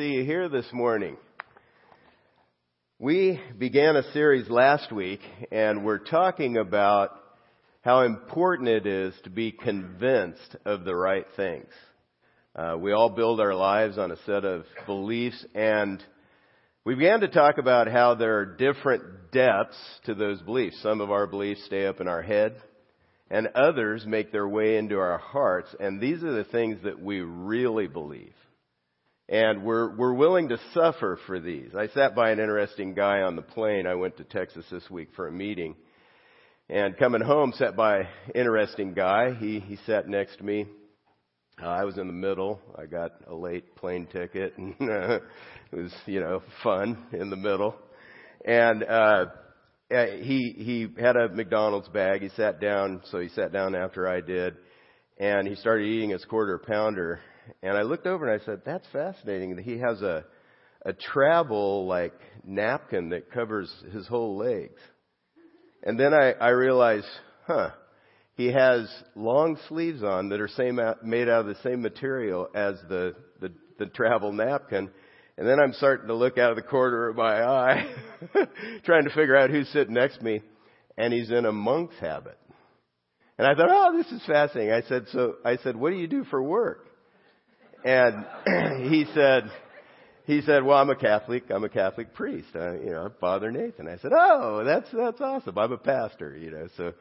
see you here this morning. We began a series last week and we're talking about how important it is to be convinced of the right things. Uh, we all build our lives on a set of beliefs and we began to talk about how there are different depths to those beliefs. Some of our beliefs stay up in our head and others make their way into our hearts and these are the things that we really believe and we're we're willing to suffer for these. I sat by an interesting guy on the plane. I went to Texas this week for a meeting, and coming home, sat by an interesting guy. He he sat next to me. Uh, I was in the middle. I got a late plane ticket, and uh, it was you know fun in the middle. And uh, uh, he he had a McDonald's bag. He sat down, so he sat down after I did, and he started eating his quarter pounder and I looked over and I said, "That's fascinating that he has a a travel like napkin that covers his whole legs." And then I, I realized, huh, he has long sleeves on that are same made out of the same material as the the, the travel napkin. And then I'm starting to look out of the corner of my eye, trying to figure out who's sitting next to me, and he's in a monk's habit. And I thought, oh, this is fascinating. I said, so I said, what do you do for work? And he said, he said, well, I'm a Catholic. I'm a Catholic priest. Uh, you know, Father Nathan. I said, oh, that's, that's awesome. I'm a pastor, you know, so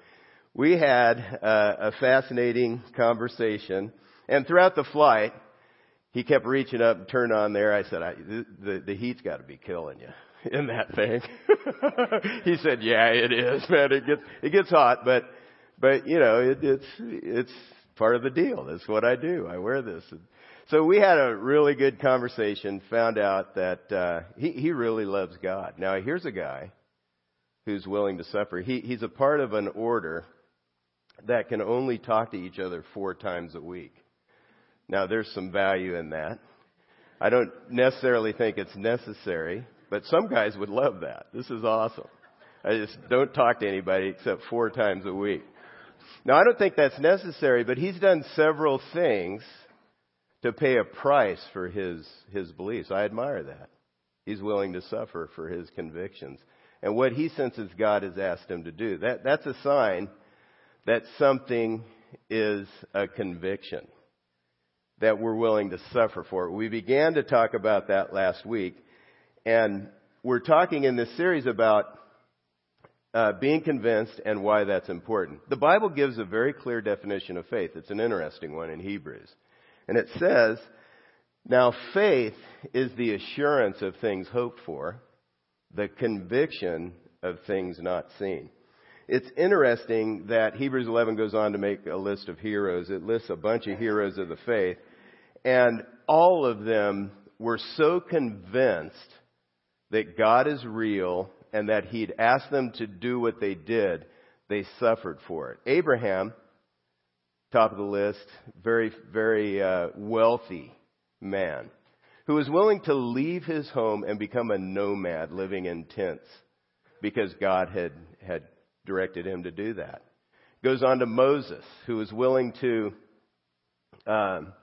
we had uh, a fascinating conversation. And throughout the flight, he kept reaching up and turned on there. I said, I, the, the, the heat's got to be killing you in that thing. he said, yeah, it is, man. It gets, it gets hot, but, but, you know, it, it's, it's part of the deal. That's what I do. I wear this. And, so we had a really good conversation, found out that uh, he, he really loves God. Now, here's a guy who's willing to suffer. He, he's a part of an order that can only talk to each other four times a week. Now, there's some value in that. I don't necessarily think it's necessary, but some guys would love that. This is awesome. I just don't talk to anybody except four times a week. Now, I don't think that's necessary, but he's done several things to pay a price for his, his beliefs. I admire that. He's willing to suffer for his convictions. And what he senses God has asked him to do. That, that's a sign that something is a conviction. That we're willing to suffer for. We began to talk about that last week. And we're talking in this series about uh, being convinced and why that's important. The Bible gives a very clear definition of faith. It's an interesting one in Hebrews. And it says, Now faith is the assurance of things hoped for, the conviction of things not seen. It's interesting that Hebrews 11 goes on to make a list of heroes. It lists a bunch of heroes of the faith. And all of them were so convinced that God is real and that He'd asked them to do what they did, they suffered for it. Abraham top of the list, very, very uh, wealthy man who was willing to leave his home and become a nomad living in tents because God had, had directed him to do that. Goes on to Moses, who was willing to, um,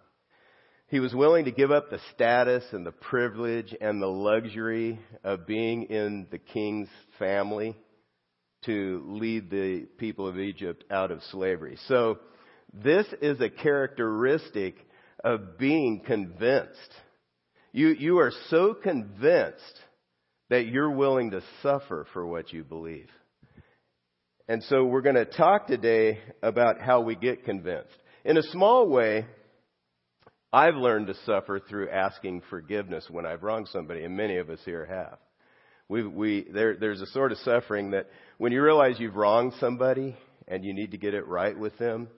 he was willing to give up the status and the privilege and the luxury of being in the king's family to lead the people of Egypt out of slavery. So, this is a characteristic of being convinced. You, you are so convinced that you're willing to suffer for what you believe. And so we're going to talk today about how we get convinced. In a small way, I've learned to suffer through asking forgiveness when I've wronged somebody, and many of us here have. We, we, there, there's a sort of suffering that when you realize you've wronged somebody and you need to get it right with them,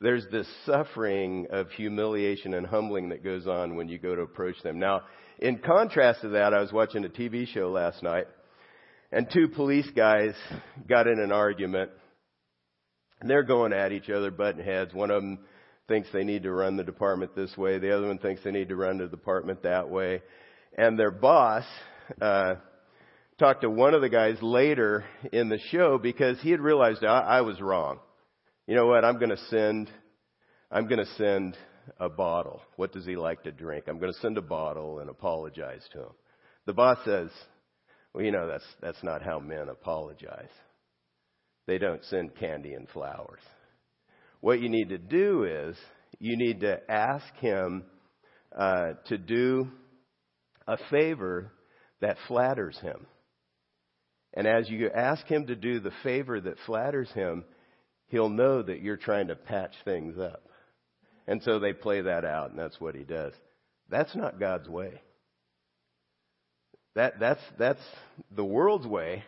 there's this suffering of humiliation and humbling that goes on when you go to approach them. Now, in contrast to that, I was watching a TV show last night, and two police guys got in an argument. And they're going at each other, butting heads. One of them thinks they need to run the department this way. The other one thinks they need to run the department that way. And their boss uh, talked to one of the guys later in the show because he had realized I, I was wrong you know what? I'm going to send, I'm going to send a bottle. What does he like to drink? I'm going to send a bottle and apologize to him. The boss says, well, you know, that's, that's not how men apologize. They don't send candy and flowers. What you need to do is you need to ask him uh, to do a favor that flatters him. And as you ask him to do the favor that flatters him, he'll know that you're trying to patch things up. And so they play that out, and that's what he does. That's not God's way. That, that's, that's the world's way,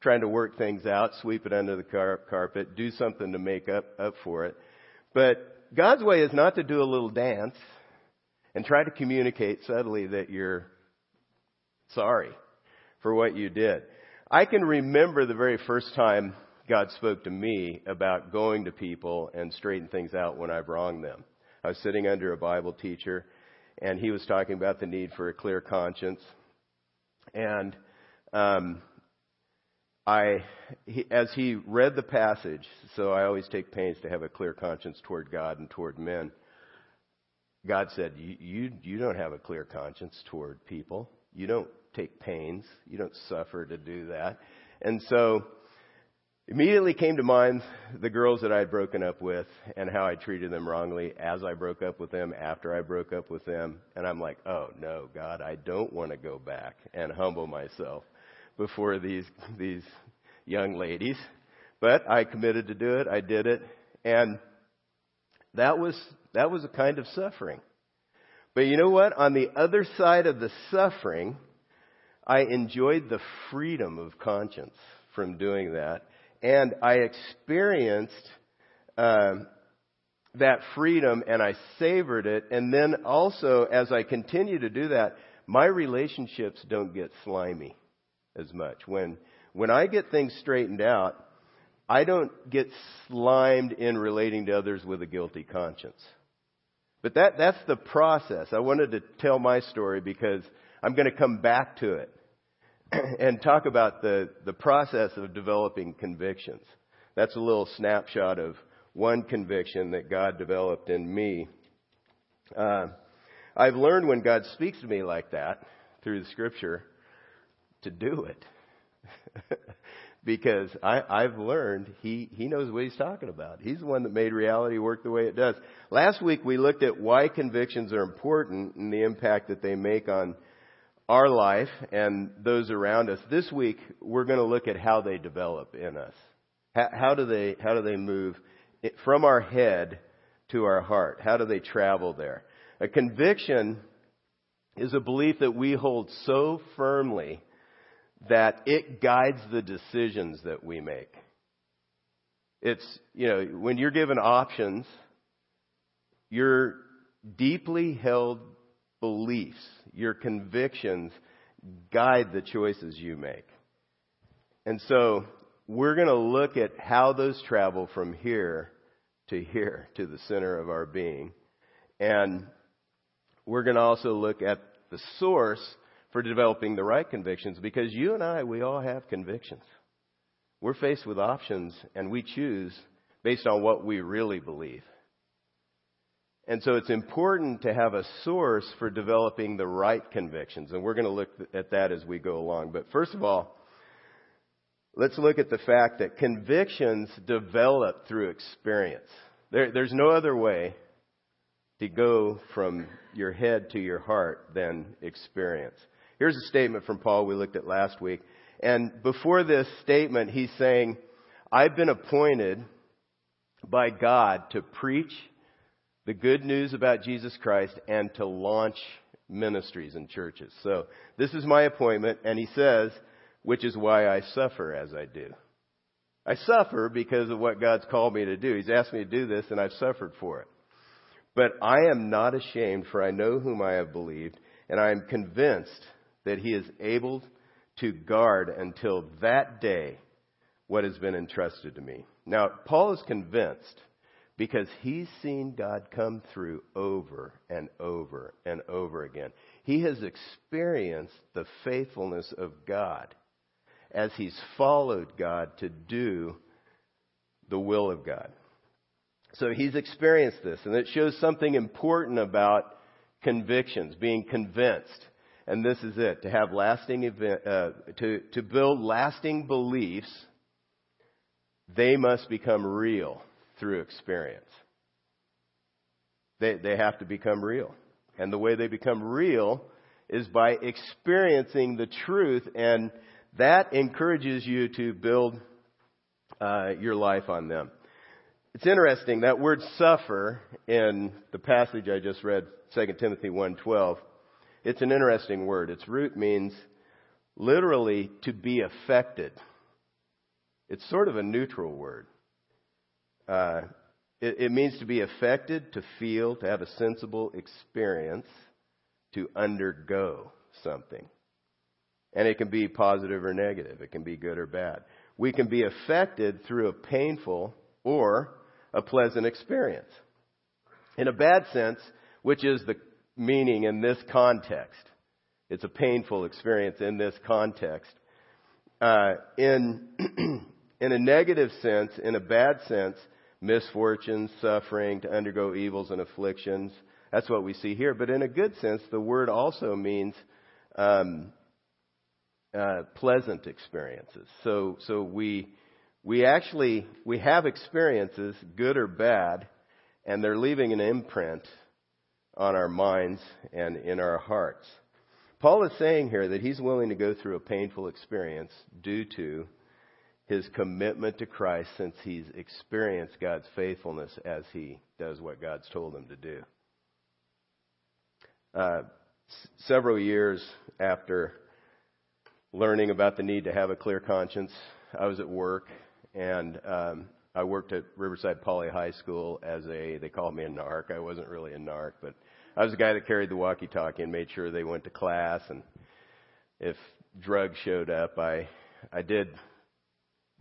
trying to work things out, sweep it under the car- carpet, do something to make up, up for it. But God's way is not to do a little dance and try to communicate subtly that you're sorry for what you did. I can remember the very first time God spoke to me about going to people and straighten things out when I've wronged them. I was sitting under a Bible teacher, and he was talking about the need for a clear conscience. And um, I, he, as he read the passage, so I always take pains to have a clear conscience toward God and toward men. God said, you, you, you don't have a clear conscience toward people. You don't take pains. You don't suffer to do that. And so Immediately came to mind the girls that I had broken up with and how I treated them wrongly as I broke up with them, after I broke up with them. And I'm like, oh no, God, I don't want to go back and humble myself before these, these young ladies. But I committed to do it. I did it. And that was, that was a kind of suffering. But you know what? On the other side of the suffering, I enjoyed the freedom of conscience from doing that and I experienced um, that freedom and I savored it. And then also, as I continue to do that, my relationships don't get slimy as much. When when I get things straightened out, I don't get slimed in relating to others with a guilty conscience. But that that's the process. I wanted to tell my story because I'm going to come back to it. and talk about the, the process of developing convictions. That's a little snapshot of one conviction that God developed in me. Uh, I've learned when God speaks to me like that through the scripture to do it. because I, I've learned he, he knows what he's talking about. He's the one that made reality work the way it does. Last week we looked at why convictions are important and the impact that they make on our life and those around us. This week, we're going to look at how they develop in us. How, do they, how do they move from our head to our heart? How do they travel there? A conviction is a belief that we hold so firmly that it guides the decisions that we make. It's, you know, when you're given options, your deeply held beliefs your convictions guide the choices you make. And so we're going to look at how those travel from here to here, to the center of our being. And we're going to also look at the source for developing the right convictions because you and I, we all have convictions. We're faced with options and we choose based on what we really believe. And so it's important to have a source for developing the right convictions. And we're going to look at that as we go along. But first of all, let's look at the fact that convictions develop through experience. There, there's no other way to go from your head to your heart than experience. Here's a statement from Paul we looked at last week. And before this statement, he's saying, I've been appointed by God to preach the good news about Jesus Christ and to launch ministries and churches. So this is my appointment, and he says, which is why I suffer as I do. I suffer because of what God's called me to do. He's asked me to do this, and I've suffered for it. But I am not ashamed, for I know whom I have believed, and I am convinced that he is able to guard until that day what has been entrusted to me. Now, Paul is convinced because he's seen God come through over and over and over again. He has experienced the faithfulness of God as he's followed God to do the will of God. So he's experienced this, and it shows something important about convictions, being convinced. And this is it, to have lasting event, uh, to, to build lasting beliefs, they must become real through experience. They, they have to become real. And the way they become real is by experiencing the truth, and that encourages you to build uh, your life on them. It's interesting that word suffer in the passage I just read, 2 Timothy 1:12. It's an interesting word. Its root means literally to be affected. It's sort of a neutral word. Uh, it, it means to be affected, to feel, to have a sensible experience, to undergo something. And it can be positive or negative. It can be good or bad. We can be affected through a painful or a pleasant experience. In a bad sense, which is the meaning in this context. It's a painful experience in this context. Uh, in in a negative sense, in a bad sense, misfortunes, suffering, to undergo evils and afflictions. That's what we see here. But in a good sense, the word also means um, uh, pleasant experiences. So, so we we actually we have experiences, good or bad, and they're leaving an imprint on our minds and in our hearts. Paul is saying here that he's willing to go through a painful experience due to his commitment to Christ since he's experienced God's faithfulness as he does what God's told him to do. Uh, s- several years after learning about the need to have a clear conscience, I was at work and um, I worked at Riverside Poly High School as a, they called me a narc. I wasn't really a narc, but I was the guy that carried the walkie-talkie and made sure they went to class. And if drugs showed up, I, I did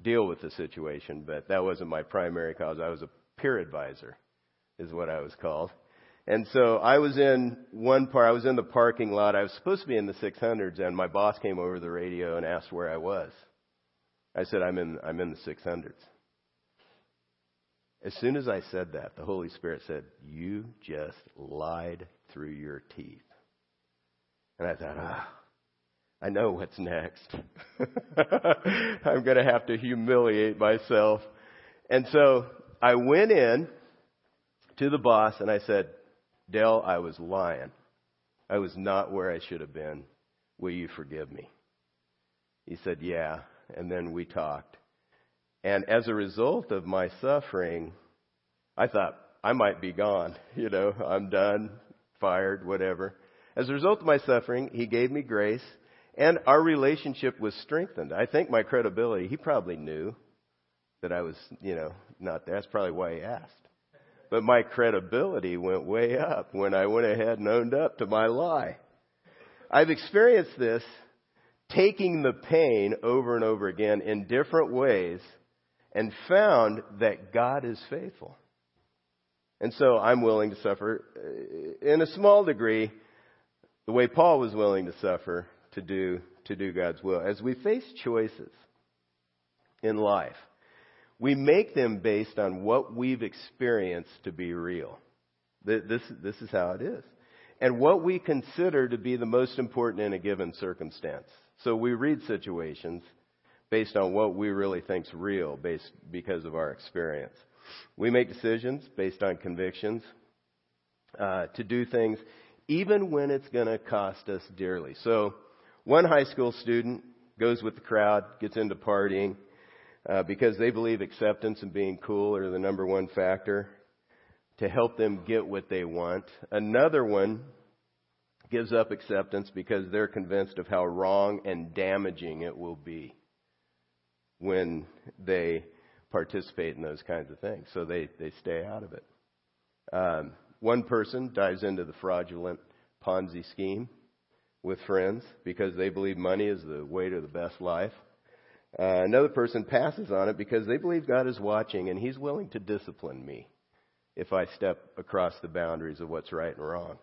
deal with the situation, but that wasn't my primary cause. I was a peer advisor, is what I was called. And so I was in one part, I was in the parking lot. I was supposed to be in the 600s, and my boss came over the radio and asked where I was. I said, I'm in, I'm in the 600s. As soon as I said that, the Holy Spirit said, You just lied through your teeth. And I thought, ah, I know what's next. I'm going to have to humiliate myself. And so I went in to the boss and I said, Dell, I was lying. I was not where I should have been. Will you forgive me? He said, Yeah. And then we talked. And as a result of my suffering, I thought I might be gone. You know, I'm done, fired, whatever. As a result of my suffering, he gave me grace and our relationship was strengthened. I think my credibility, he probably knew that I was, you know, not there. That's probably why he asked. But my credibility went way up when I went ahead and owned up to my lie. I've experienced this taking the pain over and over again in different ways and found that God is faithful. And so I'm willing to suffer uh, in a small degree the way Paul was willing to suffer to do, to do God's will. As we face choices in life, we make them based on what we've experienced to be real. This, this is how it is. And what we consider to be the most important in a given circumstance. So we read situations based on what we really think's real based because of our experience. We make decisions based on convictions uh, to do things even when it's going to cost us dearly. So one high school student goes with the crowd, gets into partying uh, because they believe acceptance and being cool are the number one factor to help them get what they want. Another one gives up acceptance because they're convinced of how wrong and damaging it will be when they participate in those kinds of things. So they, they stay out of it. Um, one person dives into the fraudulent Ponzi scheme with friends because they believe money is the way to the best life. Uh, another person passes on it because they believe God is watching and He's willing to discipline me if I step across the boundaries of what's right and wrong.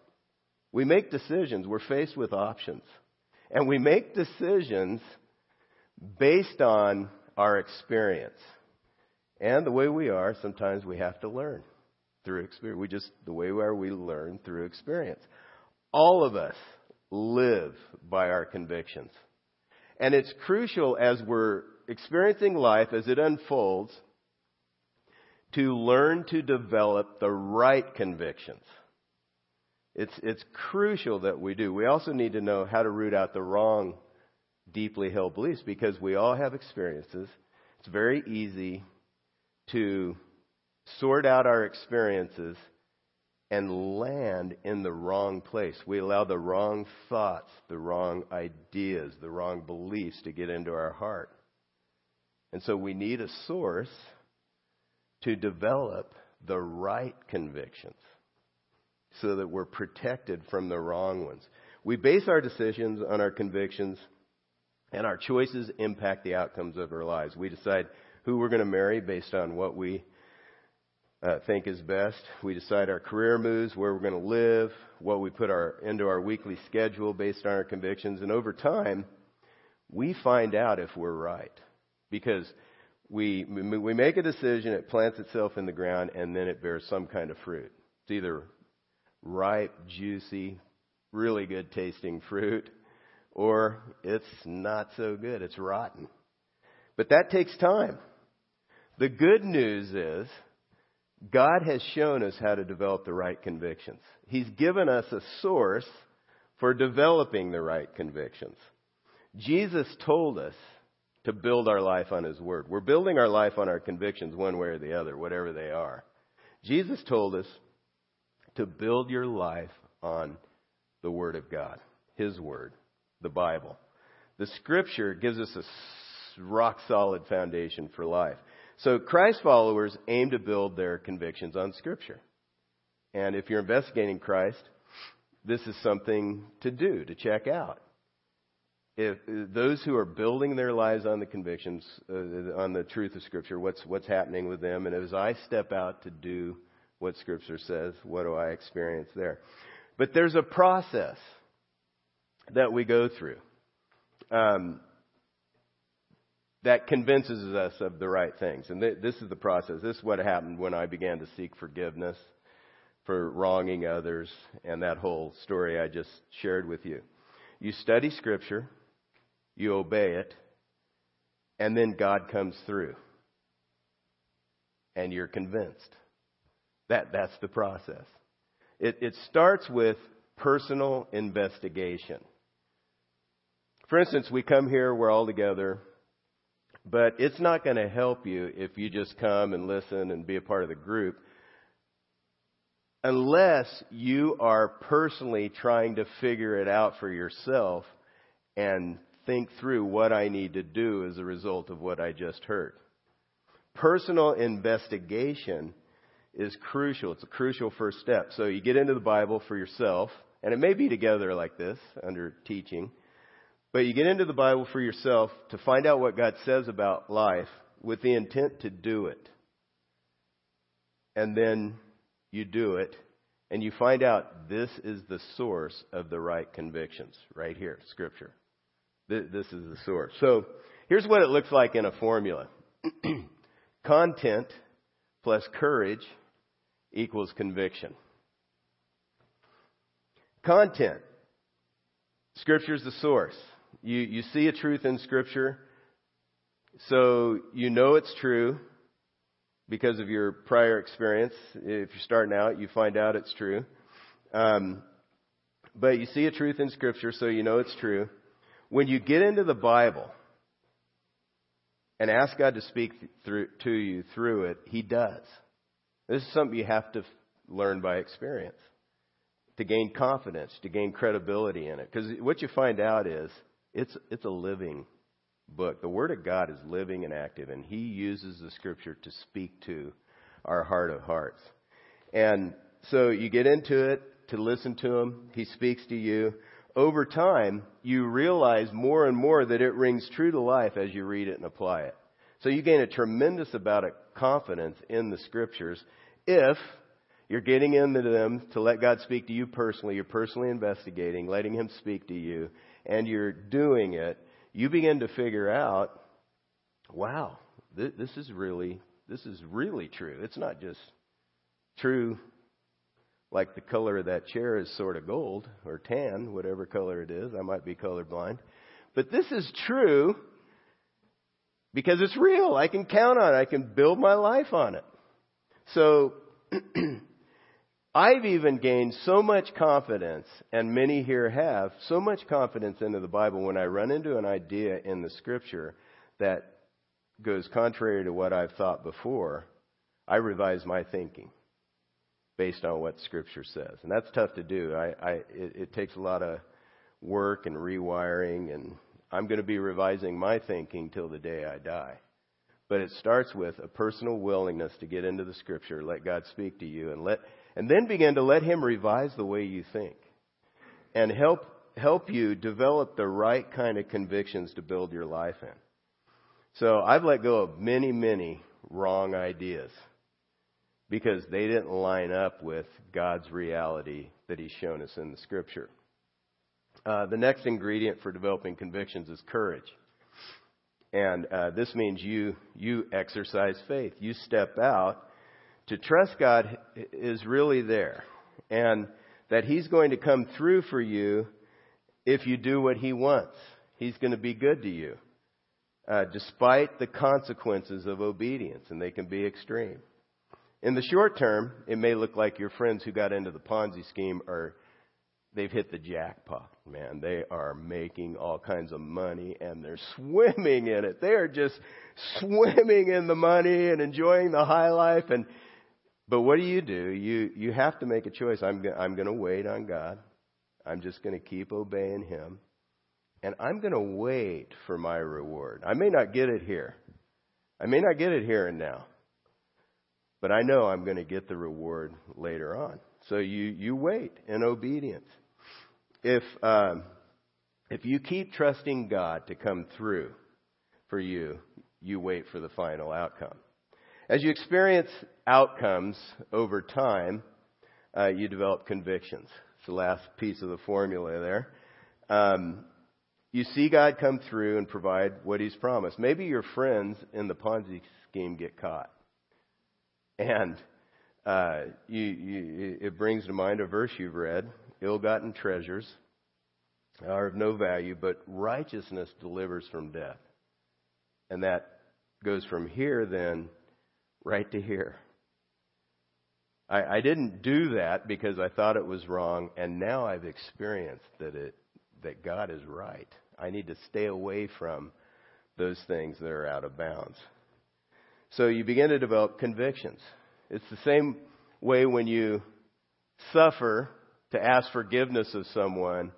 We make decisions. We're faced with options. And we make decisions based on our experience. And the way we are, sometimes we have to learn. through experience. We just, the way we are, we learn through experience. All of us live by our convictions. And it's crucial as we're experiencing life as it unfolds to learn to develop the right convictions. It's, it's crucial that we do. We also need to know how to root out the wrong, deeply held beliefs because we all have experiences. It's very easy to sort out our experiences and land in the wrong place. We allow the wrong thoughts, the wrong ideas, the wrong beliefs to get into our heart. And so we need a source to develop the right convictions so that we're protected from the wrong ones. We base our decisions on our convictions, and our choices impact the outcomes of our lives. We decide who we're going to marry based on what we uh, think is best. We decide our career moves, where we're going to live, what we put our, into our weekly schedule based on our convictions. And over time, we find out if we're right. Because we, we make a decision, it plants itself in the ground, and then it bears some kind of fruit. It's either ripe, juicy, really good tasting fruit, or it's not so good. It's rotten. But that takes time. The good news is God has shown us how to develop the right convictions. He's given us a source for developing the right convictions. Jesus told us to build our life on His Word. We're building our life on our convictions one way or the other, whatever they are. Jesus told us to build your life on the Word of God, His Word, the Bible. The Scripture gives us a rock solid foundation for life. So Christ followers aim to build their convictions on Scripture. And if you're investigating Christ, this is something to do, to check out. If those who are building their lives on the convictions, uh, on the truth of Scripture, what's what's happening with them, and as I step out to do what Scripture says, what do I experience there? But there's a process that we go through. Um, that convinces us of the right things. And th- this is the process. This is what happened when I began to seek forgiveness for wronging others and that whole story I just shared with you. You study Scripture, you obey it, and then God comes through. And you're convinced. That, that's the process. It, it starts with personal investigation. For instance, we come here, we're all together, but it's not going to help you if you just come and listen and be a part of the group unless you are personally trying to figure it out for yourself and think through what I need to do as a result of what I just heard. Personal investigation is crucial. It's a crucial first step. So you get into the Bible for yourself, and it may be together like this under teaching. But you get into the Bible for yourself to find out what God says about life with the intent to do it. And then you do it, and you find out this is the source of the right convictions, right here, Scripture. This is the source. So here's what it looks like in a formula content plus courage equals conviction. Content. Scripture is the source. You, you see a truth in Scripture, so you know it's true because of your prior experience. If you're starting out, you find out it's true. Um, but you see a truth in Scripture, so you know it's true. When you get into the Bible and ask God to speak through, to you through it, He does. This is something you have to learn by experience to gain confidence, to gain credibility in it. Because what you find out is it's, it's a living book. The Word of God is living and active, and He uses the Scripture to speak to our heart of hearts. And so you get into it to listen to Him. He speaks to you. Over time, you realize more and more that it rings true to life as you read it and apply it. So you gain a tremendous amount of confidence in the Scriptures if you're getting into them to let God speak to you personally. You're personally investigating, letting Him speak to you, and you're doing it, you begin to figure out, wow, th- this is really this is really true. It's not just true like the color of that chair is sort of gold or tan, whatever color it is. I might be colorblind. But this is true because it's real. I can count on it. I can build my life on it. So, I've even gained so much confidence, and many here have, so much confidence into the Bible when I run into an idea in the scripture that goes contrary to what I've thought before, I revise my thinking based on what Scripture says, and that's tough to do. I, I it, it takes a lot of work and rewiring, and I'm going to be revising my thinking till the day I die. But it starts with a personal willingness to get into the Scripture, let God speak to you, and let and then begin to let Him revise the way you think, and help help you develop the right kind of convictions to build your life in. So I've let go of many, many wrong ideas because they didn't line up with God's reality that He's shown us in the Scripture. Uh, the next ingredient for developing convictions is courage. And uh, this means you you exercise faith. You step out to trust God is really there, and that He's going to come through for you if you do what He wants. He's going to be good to you, uh, despite the consequences of obedience, and they can be extreme. In the short term, it may look like your friends who got into the Ponzi scheme are, they've hit the jackpot, man. They are making all kinds of money and they're swimming in it. They are just swimming in the money and enjoying the high life. And, but what do you do? You, you have to make a choice. I'm, I'm going to wait on God. I'm just going to keep obeying Him. And I'm going to wait for my reward. I may not get it here. I may not get it here and now. But I know I'm going to get the reward later on. So you, you wait in obedience. If, um, if you keep trusting God to come through for you, you wait for the final outcome. As you experience outcomes over time, uh, you develop convictions. It's the last piece of the formula there. Um, you see God come through and provide what He's promised. Maybe your friends in the Ponzi scheme get caught. And uh, you, you, it brings to mind a verse you've read ill gotten treasures are of no value, but righteousness delivers from death. And that goes from here then right to here. I, I didn't do that because I thought it was wrong, and now I've experienced that it that God is right. I need to stay away from those things that are out of bounds. So you begin to develop convictions. It's the same way when you suffer to ask forgiveness of someone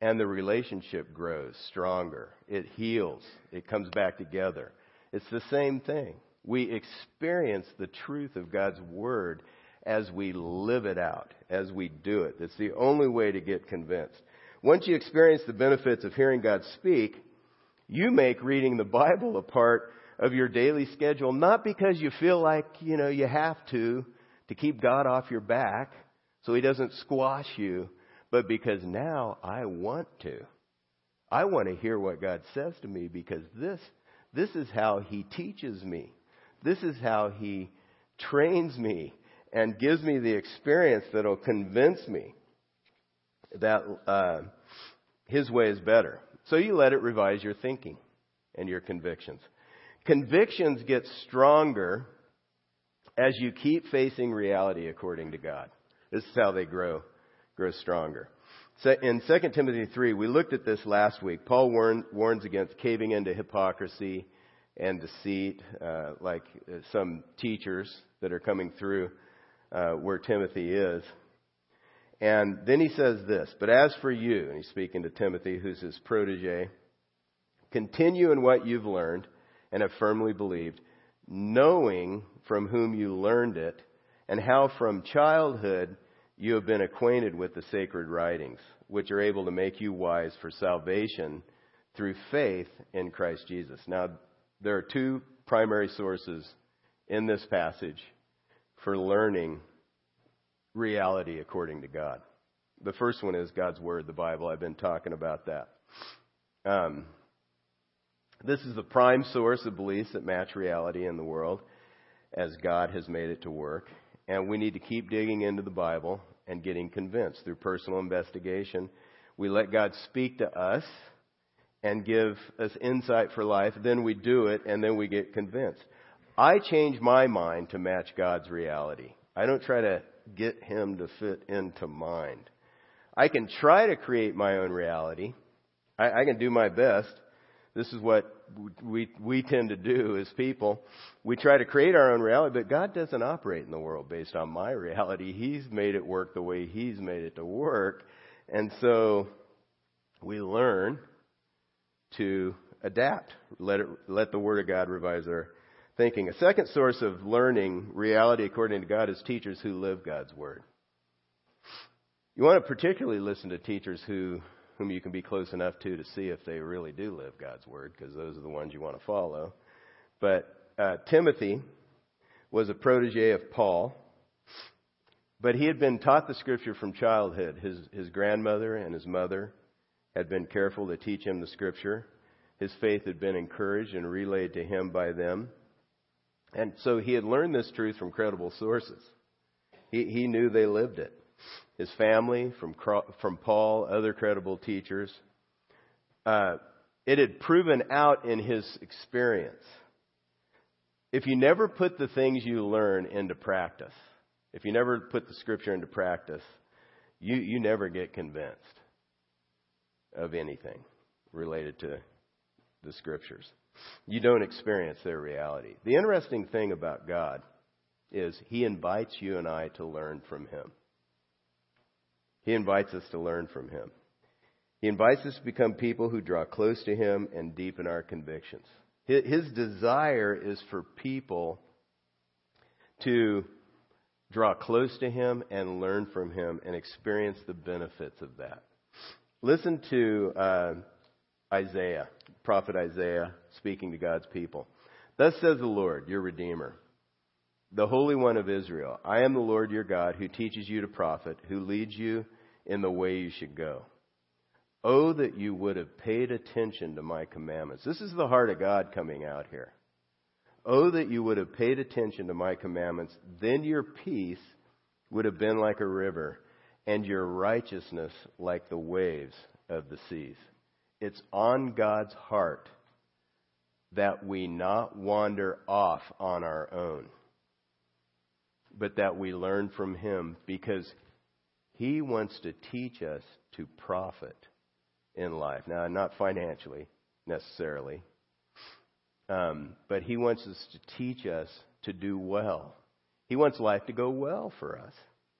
and the relationship grows stronger. It heals. It comes back together. It's the same thing. We experience the truth of God's Word as we live it out, as we do it. It's the only way to get convinced. Once you experience the benefits of hearing God speak, you make reading the Bible a part of your daily schedule, not because you feel like, you know, you have to, to keep God off your back so he doesn't squash you, but because now I want to. I want to hear what God says to me because this, this is how he teaches me. This is how he trains me and gives me the experience that'll convince me that uh, his way is better. So you let it revise your thinking and your convictions. Convictions get stronger as you keep facing reality according to God. This is how they grow, grow stronger. So in 2 Timothy 3, we looked at this last week. Paul warn, warns against caving into hypocrisy and deceit, uh, like uh, some teachers that are coming through uh, where Timothy is. And then he says this, but as for you, and he's speaking to Timothy, who's his protege, continue in what you've learned and have firmly believed, knowing from whom you learned it, and how from childhood you have been acquainted with the sacred writings, which are able to make you wise for salvation through faith in Christ Jesus. Now, there are two primary sources in this passage for learning reality according to God. The first one is God's Word, the Bible. I've been talking about that. Um, this is the prime source of beliefs that match reality in the world as God has made it to work. and we need to keep digging into the Bible and getting convinced through personal investigation. We let God speak to us and give us insight for life. Then we do it, and then we get convinced. I change my mind to match God's reality. I don't try to get Him to fit into mind. I can try to create my own reality. I, I can do my best. This is what we, we tend to do as people. We try to create our own reality, but God doesn't operate in the world based on my reality. He's made it work the way He's made it to work. And so we learn to adapt. Let it, let the Word of God revise our thinking. A second source of learning reality according to God is teachers who live God's Word. You want to particularly listen to teachers who, whom you can be close enough to to see if they really do live God's Word, because those are the ones you want to follow. But uh, Timothy was a protege of Paul, but he had been taught the Scripture from childhood. His, his grandmother and his mother had been careful to teach him the Scripture. His faith had been encouraged and relayed to him by them. And so he had learned this truth from credible sources. He, he knew they lived it. His family, from, from Paul, other credible teachers. Uh, it had proven out in his experience. If you never put the things you learn into practice, if you never put the scripture into practice, you, you never get convinced of anything related to the scriptures. You don't experience their reality. The interesting thing about God is He invites you and I to learn from Him. He invites us to learn from Him. He invites us to become people who draw close to Him and deepen our convictions. His desire is for people to draw close to Him and learn from Him and experience the benefits of that. Listen to uh, Isaiah, prophet Isaiah, speaking to God's people. Thus says the Lord, your Redeemer, the Holy One of Israel I am the Lord your God who teaches you to profit, who leads you in the way you should go. Oh, that you would have paid attention to my commandments. This is the heart of God coming out here. Oh, that you would have paid attention to my commandments. Then your peace would have been like a river, and your righteousness like the waves of the seas. It's on God's heart that we not wander off on our own, but that we learn from Him because He wants to teach us to profit in life. Now, not financially necessarily, um, but He wants us to teach us to do well. He wants life to go well for us.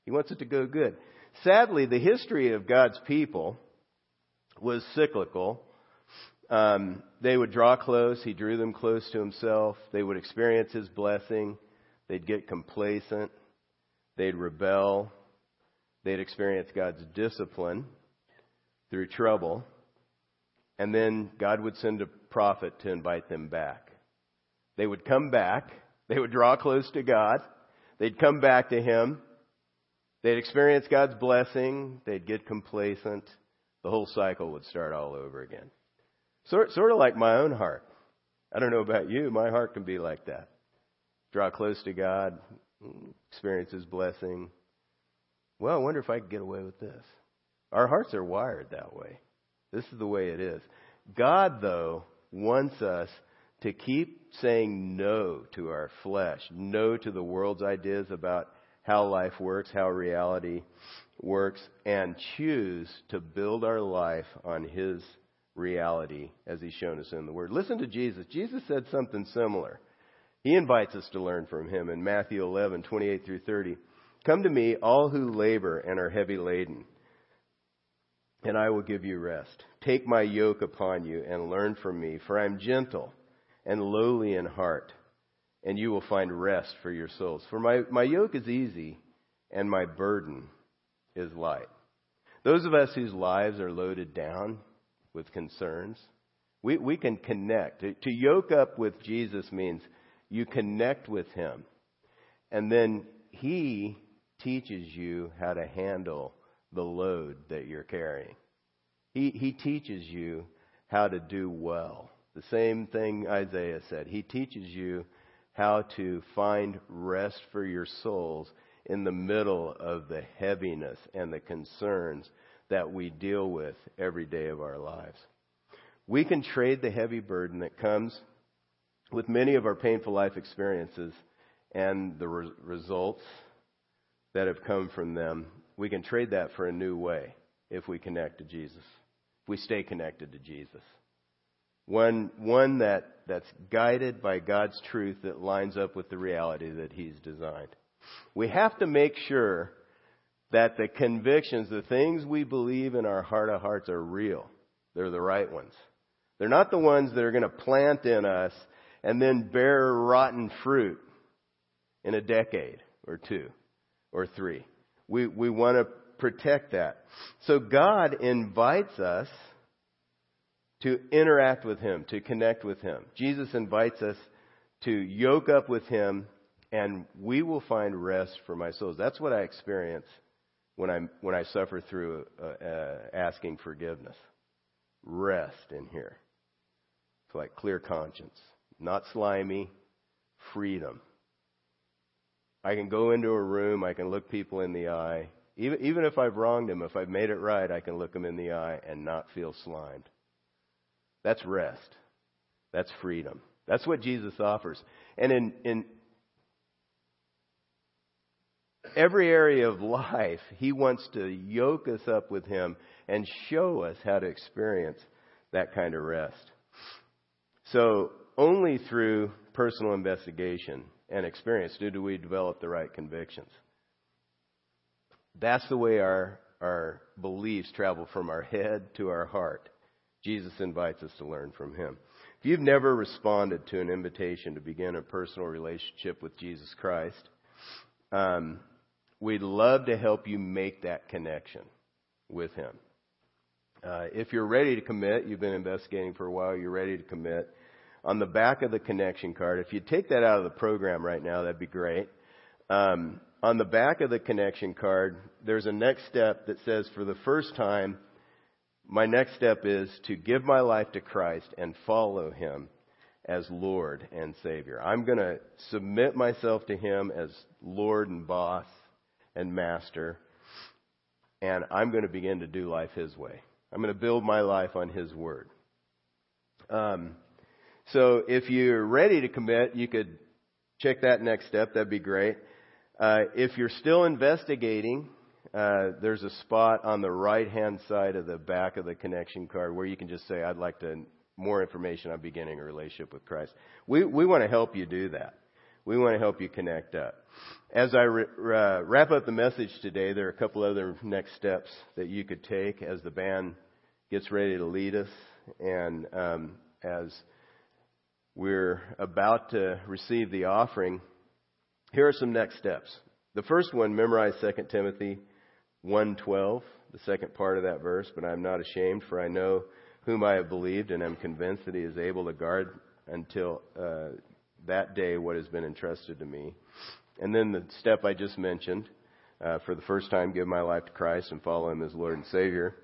He wants it to go good. Sadly, the history of God's people was cyclical. Um, they would draw close. He drew them close to himself. They would experience his blessing. They'd get complacent. They'd rebel. They'd experience God's discipline through trouble. And then God would send a prophet to invite them back. They would come back. They would draw close to God. They'd come back to Him. They'd experience God's blessing. They'd get complacent the whole cycle would start all over again. Sort, sort of like my own heart. I don't know about you, my heart can be like that. Draw close to God, experience His blessing. Well, I wonder if I could get away with this. Our hearts are wired that way. This is the way it is. God, though, wants us to keep saying no to our flesh, no to the world's ideas about how life works, how reality works and choose to build our life on His reality as He's shown us in the Word. Listen to Jesus. Jesus said something similar. He invites us to learn from Him in Matthew 11, 28 through 30. Come to me, all who labor and are heavy laden, and I will give you rest. Take my yoke upon you and learn from me, for I am gentle and lowly in heart, and you will find rest for your souls. For my, my yoke is easy and my burden is light. Those of us whose lives are loaded down with concerns, we, we can connect. To, to yoke up with Jesus means you connect with Him, and then He teaches you how to handle the load that you're carrying. He, he teaches you how to do well. The same thing Isaiah said. He teaches you how to find rest for your souls in the middle of the heaviness and the concerns that we deal with every day of our lives. We can trade the heavy burden that comes with many of our painful life experiences and the re- results that have come from them. We can trade that for a new way if we connect to Jesus, if we stay connected to Jesus. One, one that, that's guided by God's truth that lines up with the reality that He's designed. We have to make sure that the convictions, the things we believe in our heart of hearts are real. They're the right ones. They're not the ones that are going to plant in us and then bear rotten fruit in a decade or two or three. We, we want to protect that. So God invites us to interact with Him, to connect with Him. Jesus invites us to yoke up with Him and we will find rest for my souls. That's what I experience when I when I suffer through uh, uh, asking forgiveness. Rest in here. It's like clear conscience, not slimy, freedom. I can go into a room, I can look people in the eye. Even even if I've wronged them, if I've made it right, I can look them in the eye and not feel slimed. That's rest. That's freedom. That's what Jesus offers. And in, in every area of life, He wants to yoke us up with Him and show us how to experience that kind of rest. So, only through personal investigation and experience do, we develop the right convictions. That's the way our, our beliefs travel from our head to our heart. Jesus invites us to learn from Him. If you've never responded to an invitation to begin a personal relationship with Jesus Christ, um, We'd love to help you make that connection with Him. Uh, if you're ready to commit, you've been investigating for a while, you're ready to commit. On the back of the connection card, if you take that out of the program right now, that'd be great. Um, on the back of the connection card, there's a next step that says, for the first time, my next step is to give my life to Christ and follow Him as Lord and Savior. I'm going to submit myself to Him as Lord and boss and master, and I'm going to begin to do life His way. I'm going to build my life on His Word. Um, so if you're ready to commit, you could check that next step. That'd be great. Uh, if you're still investigating, uh, there's a spot on the right hand side of the back of the connection card where you can just say, I'd like to more information on beginning a relationship with Christ. We, we want to help you do that. We want to help you connect up. As I re- uh, wrap up the message today, there are a couple other next steps that you could take as the band gets ready to lead us and um, as we're about to receive the offering. Here are some next steps. The first one, memorize 2 Timothy 1:12, the second part of that verse, but I'm not ashamed for I know whom I have believed and am convinced that he is able to guard until uh, that day what has been entrusted to me. And then the step I just mentioned, uh, for the first time, give my life to Christ and follow Him as Lord and Savior.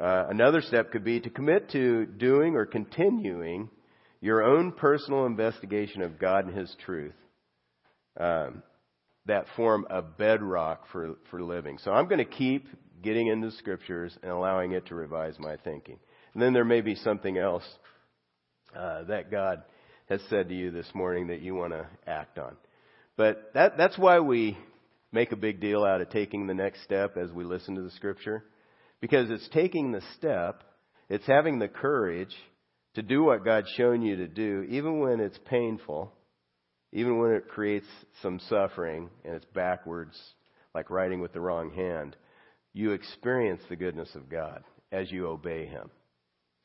Uh, another step could be to commit to doing or continuing your own personal investigation of God and His truth. Um, that form a bedrock for, for living. So I'm going to keep getting into the scriptures and allowing it to revise my thinking. And then there may be something else uh, that God has said to you this morning that you want to act on. But that, that's why we make a big deal out of taking the next step as we listen to the scripture. Because it's taking the step, it's having the courage to do what God's shown you to do, even when it's painful, even when it creates some suffering and it's backwards, like writing with the wrong hand. You experience the goodness of God as you obey Him.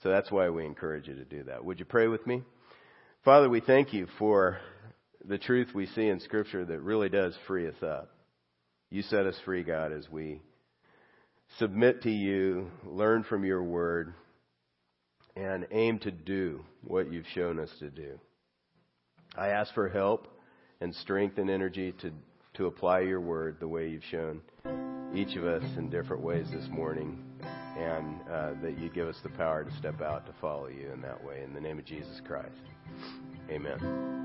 So that's why we encourage you to do that. Would you pray with me? Father, we thank you for the truth we see in Scripture that really does free us up. You set us free, God, as we submit to you, learn from your word, and aim to do what you've shown us to do. I ask for help and strength and energy to, to apply your word the way you've shown each of us in different ways this morning, and uh, that you give us the power to step out to follow you in that way. In the name of Jesus Christ. Amen.